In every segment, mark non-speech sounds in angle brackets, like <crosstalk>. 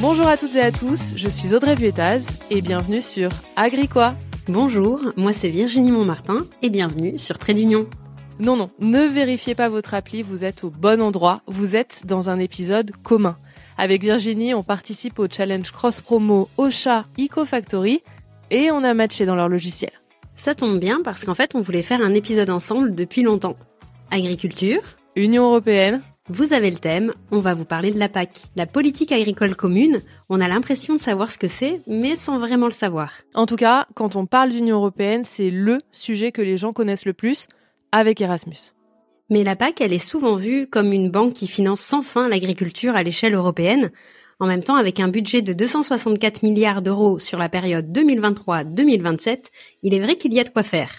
Bonjour à toutes et à tous, je suis Audrey Vuettaz et bienvenue sur Agricois. Bonjour, moi c'est Virginie Montmartin et bienvenue sur Trait d'Union. Non, non, ne vérifiez pas votre appli, vous êtes au bon endroit, vous êtes dans un épisode commun. Avec Virginie, on participe au challenge cross-promo Ocha Eco Factory et on a matché dans leur logiciel. Ça tombe bien parce qu'en fait on voulait faire un épisode ensemble depuis longtemps. Agriculture, Union Européenne, vous avez le thème, on va vous parler de la PAC. La politique agricole commune, on a l'impression de savoir ce que c'est, mais sans vraiment le savoir. En tout cas, quand on parle d'Union Européenne, c'est LE sujet que les gens connaissent le plus avec Erasmus. Mais la PAC, elle est souvent vue comme une banque qui finance sans fin l'agriculture à l'échelle européenne. En même temps, avec un budget de 264 milliards d'euros sur la période 2023-2027, il est vrai qu'il y a de quoi faire.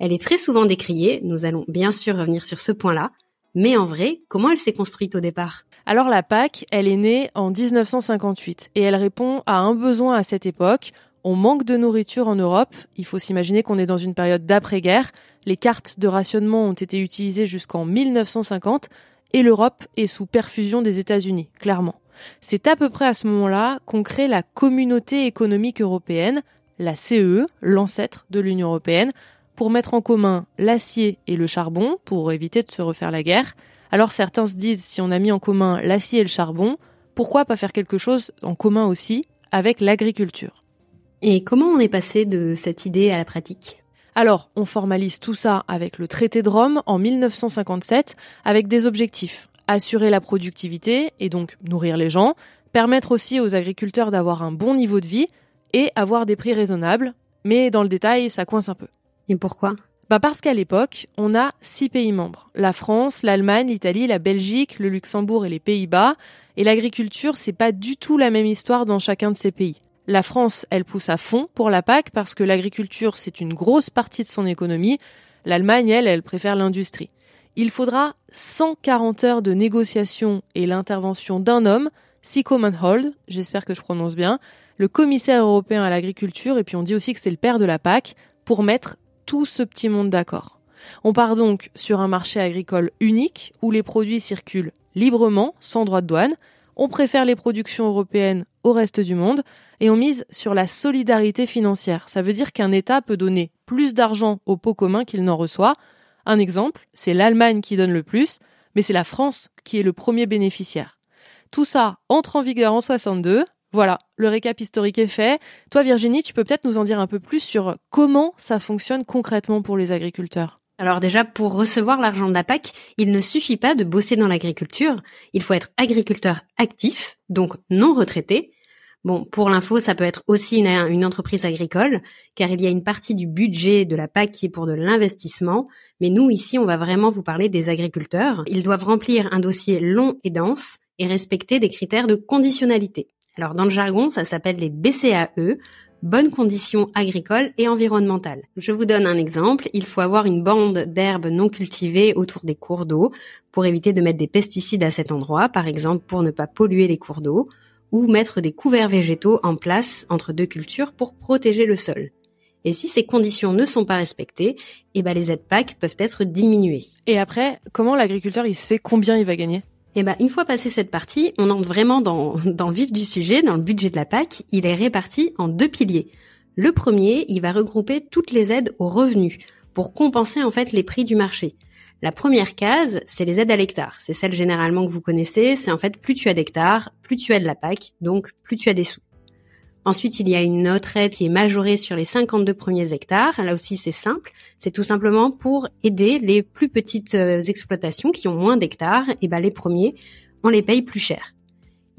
Elle est très souvent décriée, nous allons bien sûr revenir sur ce point-là, mais en vrai, comment elle s'est construite au départ? Alors la PAC, elle est née en 1958 et elle répond à un besoin à cette époque. On manque de nourriture en Europe. Il faut s'imaginer qu'on est dans une période d'après-guerre. Les cartes de rationnement ont été utilisées jusqu'en 1950 et l'Europe est sous perfusion des États-Unis, clairement. C'est à peu près à ce moment-là qu'on crée la Communauté économique européenne, la CE, l'ancêtre de l'Union européenne, pour mettre en commun l'acier et le charbon, pour éviter de se refaire la guerre. Alors certains se disent, si on a mis en commun l'acier et le charbon, pourquoi pas faire quelque chose en commun aussi avec l'agriculture? Et comment on est passé de cette idée à la pratique? Alors, on formalise tout ça avec le traité de Rome en 1957 avec des objectifs. Assurer la productivité et donc nourrir les gens, permettre aussi aux agriculteurs d'avoir un bon niveau de vie et avoir des prix raisonnables, mais dans le détail, ça coince un peu. Et pourquoi? Bah parce qu'à l'époque, on a six pays membres. La France, l'Allemagne, l'Italie, la Belgique, le Luxembourg et les Pays-Bas. Et l'agriculture, c'est pas du tout la même histoire dans chacun de ces pays. La France, elle pousse à fond pour la PAC parce que l'agriculture, c'est une grosse partie de son économie. L'Allemagne, elle, elle préfère l'industrie. Il faudra 140 heures de négociations et l'intervention d'un homme, Siko Manhold, j'espère que je prononce bien, le commissaire européen à l'agriculture, et puis on dit aussi que c'est le père de la PAC, pour mettre tout ce petit monde d'accord. On part donc sur un marché agricole unique où les produits circulent librement, sans droit de douane. On préfère les productions européennes au reste du monde et on mise sur la solidarité financière. Ça veut dire qu'un État peut donner plus d'argent au pot commun qu'il n'en reçoit. Un exemple, c'est l'Allemagne qui donne le plus, mais c'est la France qui est le premier bénéficiaire. Tout ça entre en vigueur en 62 voilà, le récap historique est fait. Toi, Virginie, tu peux peut-être nous en dire un peu plus sur comment ça fonctionne concrètement pour les agriculteurs? Alors déjà, pour recevoir l'argent de la PAC, il ne suffit pas de bosser dans l'agriculture. Il faut être agriculteur actif, donc non retraité. Bon, pour l'info, ça peut être aussi une, entreprise agricole, car il y a une partie du budget de la PAC qui est pour de l'investissement. Mais nous, ici, on va vraiment vous parler des agriculteurs. Ils doivent remplir un dossier long et dense et respecter des critères de conditionnalité. Alors dans le jargon, ça s'appelle les BCAE, bonnes conditions agricoles et environnementales. Je vous donne un exemple, il faut avoir une bande d'herbes non cultivées autour des cours d'eau pour éviter de mettre des pesticides à cet endroit, par exemple pour ne pas polluer les cours d'eau, ou mettre des couverts végétaux en place entre deux cultures pour protéger le sol. Et si ces conditions ne sont pas respectées, eh ben les aides PAC peuvent être diminuées. Et après, comment l'agriculteur il sait combien il va gagner? Et eh ben, une fois passé cette partie, on entre vraiment dans, <laughs> vif du sujet, dans le budget de la PAC. Il est réparti en deux piliers. Le premier, il va regrouper toutes les aides aux revenus pour compenser en fait les prix du marché. La première case, c'est les aides à l'hectare. C'est celle généralement que vous connaissez. C'est en fait plus tu as d'hectares, plus tu as de la PAC, donc plus tu as des sous. Ensuite, il y a une autre aide qui est majorée sur les 52 premiers hectares. Là aussi, c'est simple. C'est tout simplement pour aider les plus petites euh, exploitations qui ont moins d'hectares. Et ben, les premiers, on les paye plus cher.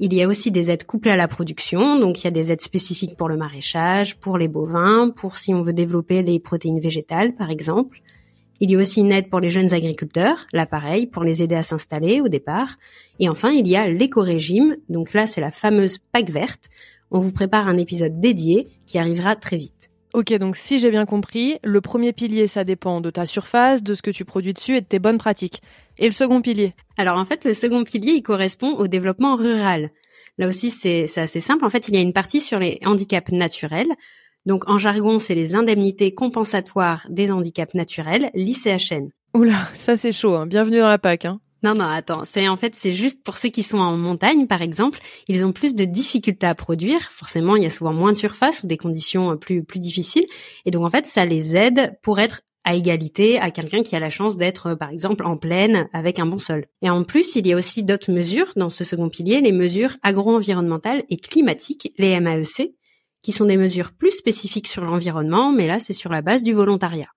Il y a aussi des aides couplées à la production. Donc, il y a des aides spécifiques pour le maraîchage, pour les bovins, pour si on veut développer les protéines végétales, par exemple. Il y a aussi une aide pour les jeunes agriculteurs, là pareil, pour les aider à s'installer au départ. Et enfin, il y a l'éco-régime, donc là c'est la fameuse PAC verte, on vous prépare un épisode dédié qui arrivera très vite. Ok, donc si j'ai bien compris, le premier pilier, ça dépend de ta surface, de ce que tu produis dessus et de tes bonnes pratiques. Et le second pilier Alors en fait, le second pilier, il correspond au développement rural. Là aussi, c'est assez simple. En fait, il y a une partie sur les handicaps naturels. Donc en jargon, c'est les indemnités compensatoires des handicaps naturels, l'ICHN. Oula, ça c'est chaud. Hein. Bienvenue dans la PAC. Hein. Non, non, attends. C'est en fait, c'est juste pour ceux qui sont en montagne, par exemple, ils ont plus de difficultés à produire. Forcément, il y a souvent moins de surface ou des conditions euh, plus plus difficiles, et donc en fait, ça les aide pour être à égalité à quelqu'un qui a la chance d'être, euh, par exemple, en plaine avec un bon sol. Et en plus, il y a aussi d'autres mesures dans ce second pilier, les mesures agro-environnementales et climatiques, les MAEC, qui sont des mesures plus spécifiques sur l'environnement, mais là, c'est sur la base du volontariat.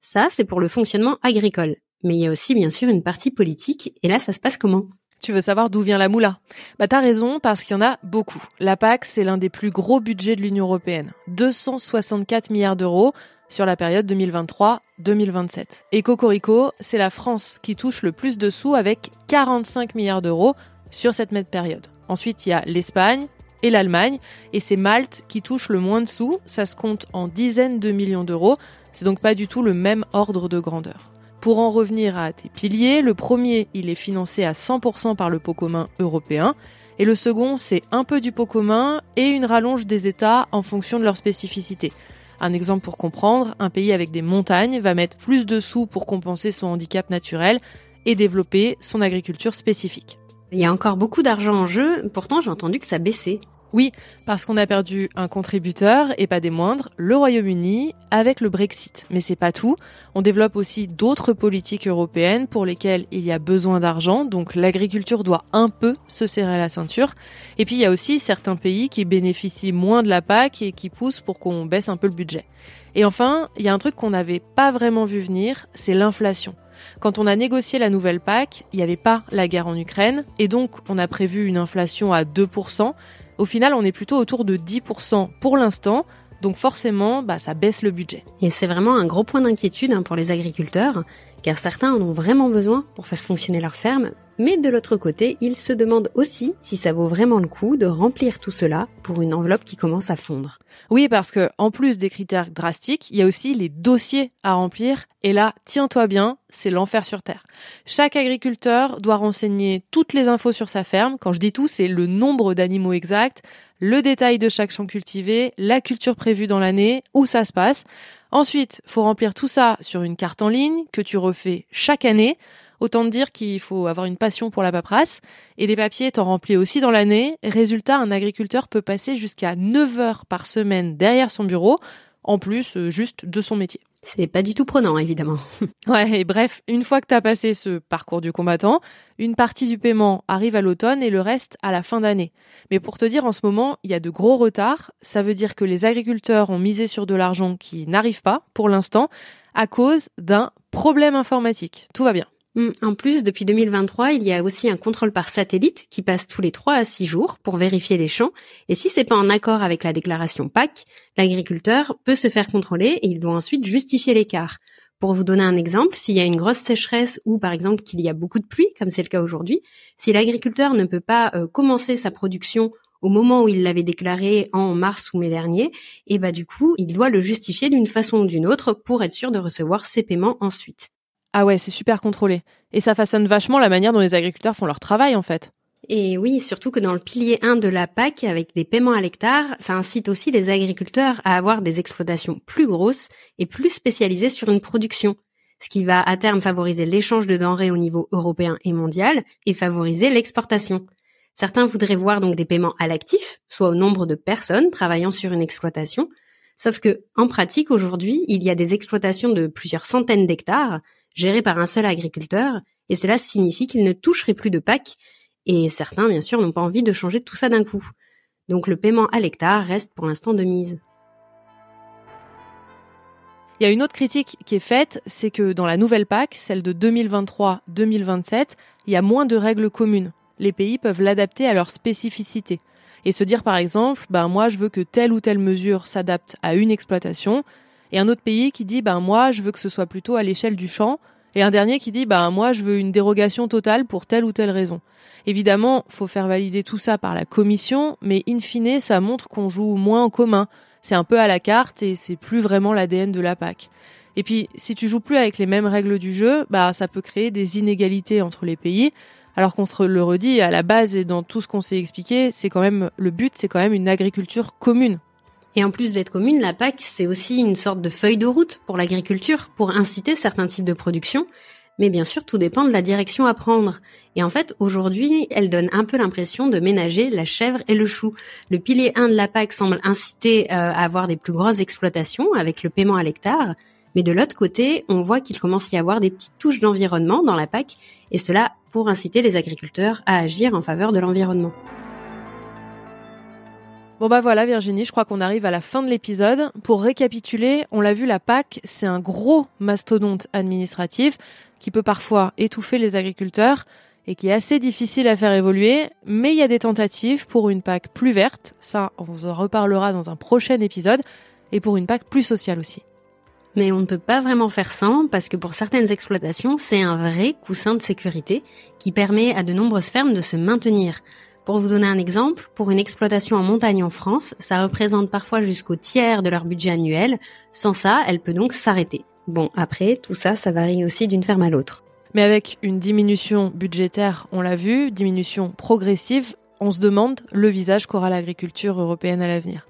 Ça, c'est pour le fonctionnement agricole. Mais il y a aussi bien sûr une partie politique, et là ça se passe comment? Tu veux savoir d'où vient la moula? Bah t'as raison, parce qu'il y en a beaucoup. La PAC, c'est l'un des plus gros budgets de l'Union européenne. 264 milliards d'euros sur la période 2023-2027. Et Cocorico, c'est la France qui touche le plus de sous avec 45 milliards d'euros sur cette même période. Ensuite, il y a l'Espagne et l'Allemagne, et c'est Malte qui touche le moins de sous, ça se compte en dizaines de millions d'euros, c'est donc pas du tout le même ordre de grandeur. Pour en revenir à tes piliers, le premier, il est financé à 100% par le pot commun européen, et le second, c'est un peu du pot commun et une rallonge des États en fonction de leur spécificité. Un exemple pour comprendre, un pays avec des montagnes va mettre plus de sous pour compenser son handicap naturel et développer son agriculture spécifique. Il y a encore beaucoup d'argent en jeu, pourtant j'ai entendu que ça baissait. Oui, parce qu'on a perdu un contributeur, et pas des moindres, le Royaume-Uni, avec le Brexit. Mais c'est pas tout. On développe aussi d'autres politiques européennes pour lesquelles il y a besoin d'argent, donc l'agriculture doit un peu se serrer la ceinture. Et puis il y a aussi certains pays qui bénéficient moins de la PAC et qui poussent pour qu'on baisse un peu le budget. Et enfin, il y a un truc qu'on n'avait pas vraiment vu venir, c'est l'inflation. Quand on a négocié la nouvelle PAC, il n'y avait pas la guerre en Ukraine, et donc on a prévu une inflation à 2%, au final, on est plutôt autour de 10% pour l'instant. Donc forcément, bah, ça baisse le budget. Et c'est vraiment un gros point d'inquiétude hein, pour les agriculteurs, car certains en ont vraiment besoin pour faire fonctionner leur ferme, mais de l'autre côté, ils se demandent aussi si ça vaut vraiment le coup de remplir tout cela pour une enveloppe qui commence à fondre. Oui, parce que en plus des critères drastiques, il y a aussi les dossiers à remplir. Et là, tiens-toi bien, c'est l'enfer sur terre. Chaque agriculteur doit renseigner toutes les infos sur sa ferme. Quand je dis tout, c'est le nombre d'animaux exact, le détail de chaque champ cultivé, la culture prévue dans l'année, où ça se passe. Ensuite, faut remplir tout ça sur une carte en ligne que tu refais chaque année. Autant te dire qu'il faut avoir une passion pour la paperasse. Et des papiers, t'en remplis aussi dans l'année. Résultat, un agriculteur peut passer jusqu'à 9 heures par semaine derrière son bureau, en plus euh, juste de son métier. C'est pas du tout prenant, évidemment. <laughs> ouais, et bref, une fois que t'as passé ce parcours du combattant, une partie du paiement arrive à l'automne et le reste à la fin d'année. Mais pour te dire, en ce moment, il y a de gros retards. Ça veut dire que les agriculteurs ont misé sur de l'argent qui n'arrive pas, pour l'instant, à cause d'un problème informatique. Tout va bien. Mm, en plus, depuis 2023, il y a aussi un contrôle par satellite qui passe tous les 3 à 6 jours pour vérifier les champs. Et si c'est pas en accord avec la déclaration PAC, l'agriculteur peut se faire contrôler et il doit ensuite justifier l'écart. Pour vous donner un exemple, s'il y a une grosse sécheresse ou par exemple qu'il y a beaucoup de pluie, comme c'est le cas aujourd'hui, si l'agriculteur ne peut pas euh, commencer sa production au moment où il l'avait déclaré en mars ou mai dernier, et eh bah du coup, il doit le justifier d'une façon ou d'une autre pour être sûr de recevoir ses paiements ensuite. Ah ouais, c'est super contrôlé. Et ça façonne vachement la manière dont les agriculteurs font leur travail en fait. Et oui, surtout que dans le pilier 1 de la PAC, avec des paiements à l'hectare, ça incite aussi les agriculteurs à avoir des exploitations plus grosses et plus spécialisées sur une production, ce qui va à terme favoriser l'échange de denrées au niveau européen et mondial et favoriser l'exportation. Certains voudraient voir donc des paiements à l'actif, soit au nombre de personnes travaillant sur une exploitation, sauf que en pratique aujourd'hui, il y a des exploitations de plusieurs centaines d'hectares géré par un seul agriculteur, et cela signifie qu'il ne toucherait plus de PAC, et certains, bien sûr, n'ont pas envie de changer tout ça d'un coup. Donc le paiement à l'hectare reste pour l'instant de mise. Il y a une autre critique qui est faite, c'est que dans la nouvelle PAC, celle de 2023-2027, il y a moins de règles communes. Les pays peuvent l'adapter à leur spécificité. Et se dire par exemple, ben moi je veux que telle ou telle mesure s'adapte à une exploitation, et un autre pays qui dit ben moi je veux que ce soit plutôt à l'échelle du champ et un dernier qui dit ben moi je veux une dérogation totale pour telle ou telle raison. Évidemment, faut faire valider tout ça par la commission, mais in fine, ça montre qu'on joue moins en commun. C'est un peu à la carte et c'est plus vraiment l'ADN de la PAC. Et puis, si tu joues plus avec les mêmes règles du jeu, bah ça peut créer des inégalités entre les pays. Alors qu'on se le redit à la base et dans tout ce qu'on s'est expliqué, c'est quand même le but, c'est quand même une agriculture commune. Et en plus d'être commune, la PAC, c'est aussi une sorte de feuille de route pour l'agriculture, pour inciter certains types de production, Mais bien sûr, tout dépend de la direction à prendre. Et en fait, aujourd'hui, elle donne un peu l'impression de ménager la chèvre et le chou. Le pilier 1 de la PAC semble inciter euh, à avoir des plus grosses exploitations avec le paiement à l'hectare. Mais de l'autre côté, on voit qu'il commence à y avoir des petites touches d'environnement dans la PAC, et cela pour inciter les agriculteurs à agir en faveur de l'environnement. Bon bah voilà Virginie, je crois qu'on arrive à la fin de l'épisode. Pour récapituler, on l'a vu, la PAC, c'est un gros mastodonte administratif qui peut parfois étouffer les agriculteurs et qui est assez difficile à faire évoluer, mais il y a des tentatives pour une PAC plus verte, ça on vous en reparlera dans un prochain épisode, et pour une PAC plus sociale aussi. Mais on ne peut pas vraiment faire sans parce que pour certaines exploitations, c'est un vrai coussin de sécurité qui permet à de nombreuses fermes de se maintenir. Pour vous donner un exemple, pour une exploitation en montagne en France, ça représente parfois jusqu'au tiers de leur budget annuel. Sans ça, elle peut donc s'arrêter. Bon, après, tout ça, ça varie aussi d'une ferme à l'autre. Mais avec une diminution budgétaire, on l'a vu, diminution progressive, on se demande le visage qu'aura l'agriculture européenne à l'avenir.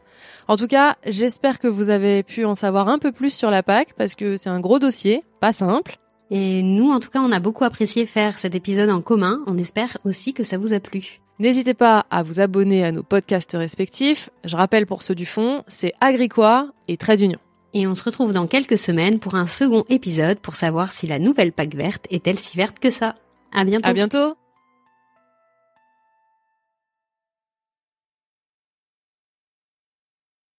En tout cas, j'espère que vous avez pu en savoir un peu plus sur la PAC parce que c'est un gros dossier, pas simple. Et nous, en tout cas, on a beaucoup apprécié faire cet épisode en commun. On espère aussi que ça vous a plu. N'hésitez pas à vous abonner à nos podcasts respectifs. Je rappelle pour ceux du fond, c'est Agricois et Trade d'Union. Et on se retrouve dans quelques semaines pour un second épisode pour savoir si la nouvelle PAC verte est-elle si verte que ça. À bientôt. À bientôt.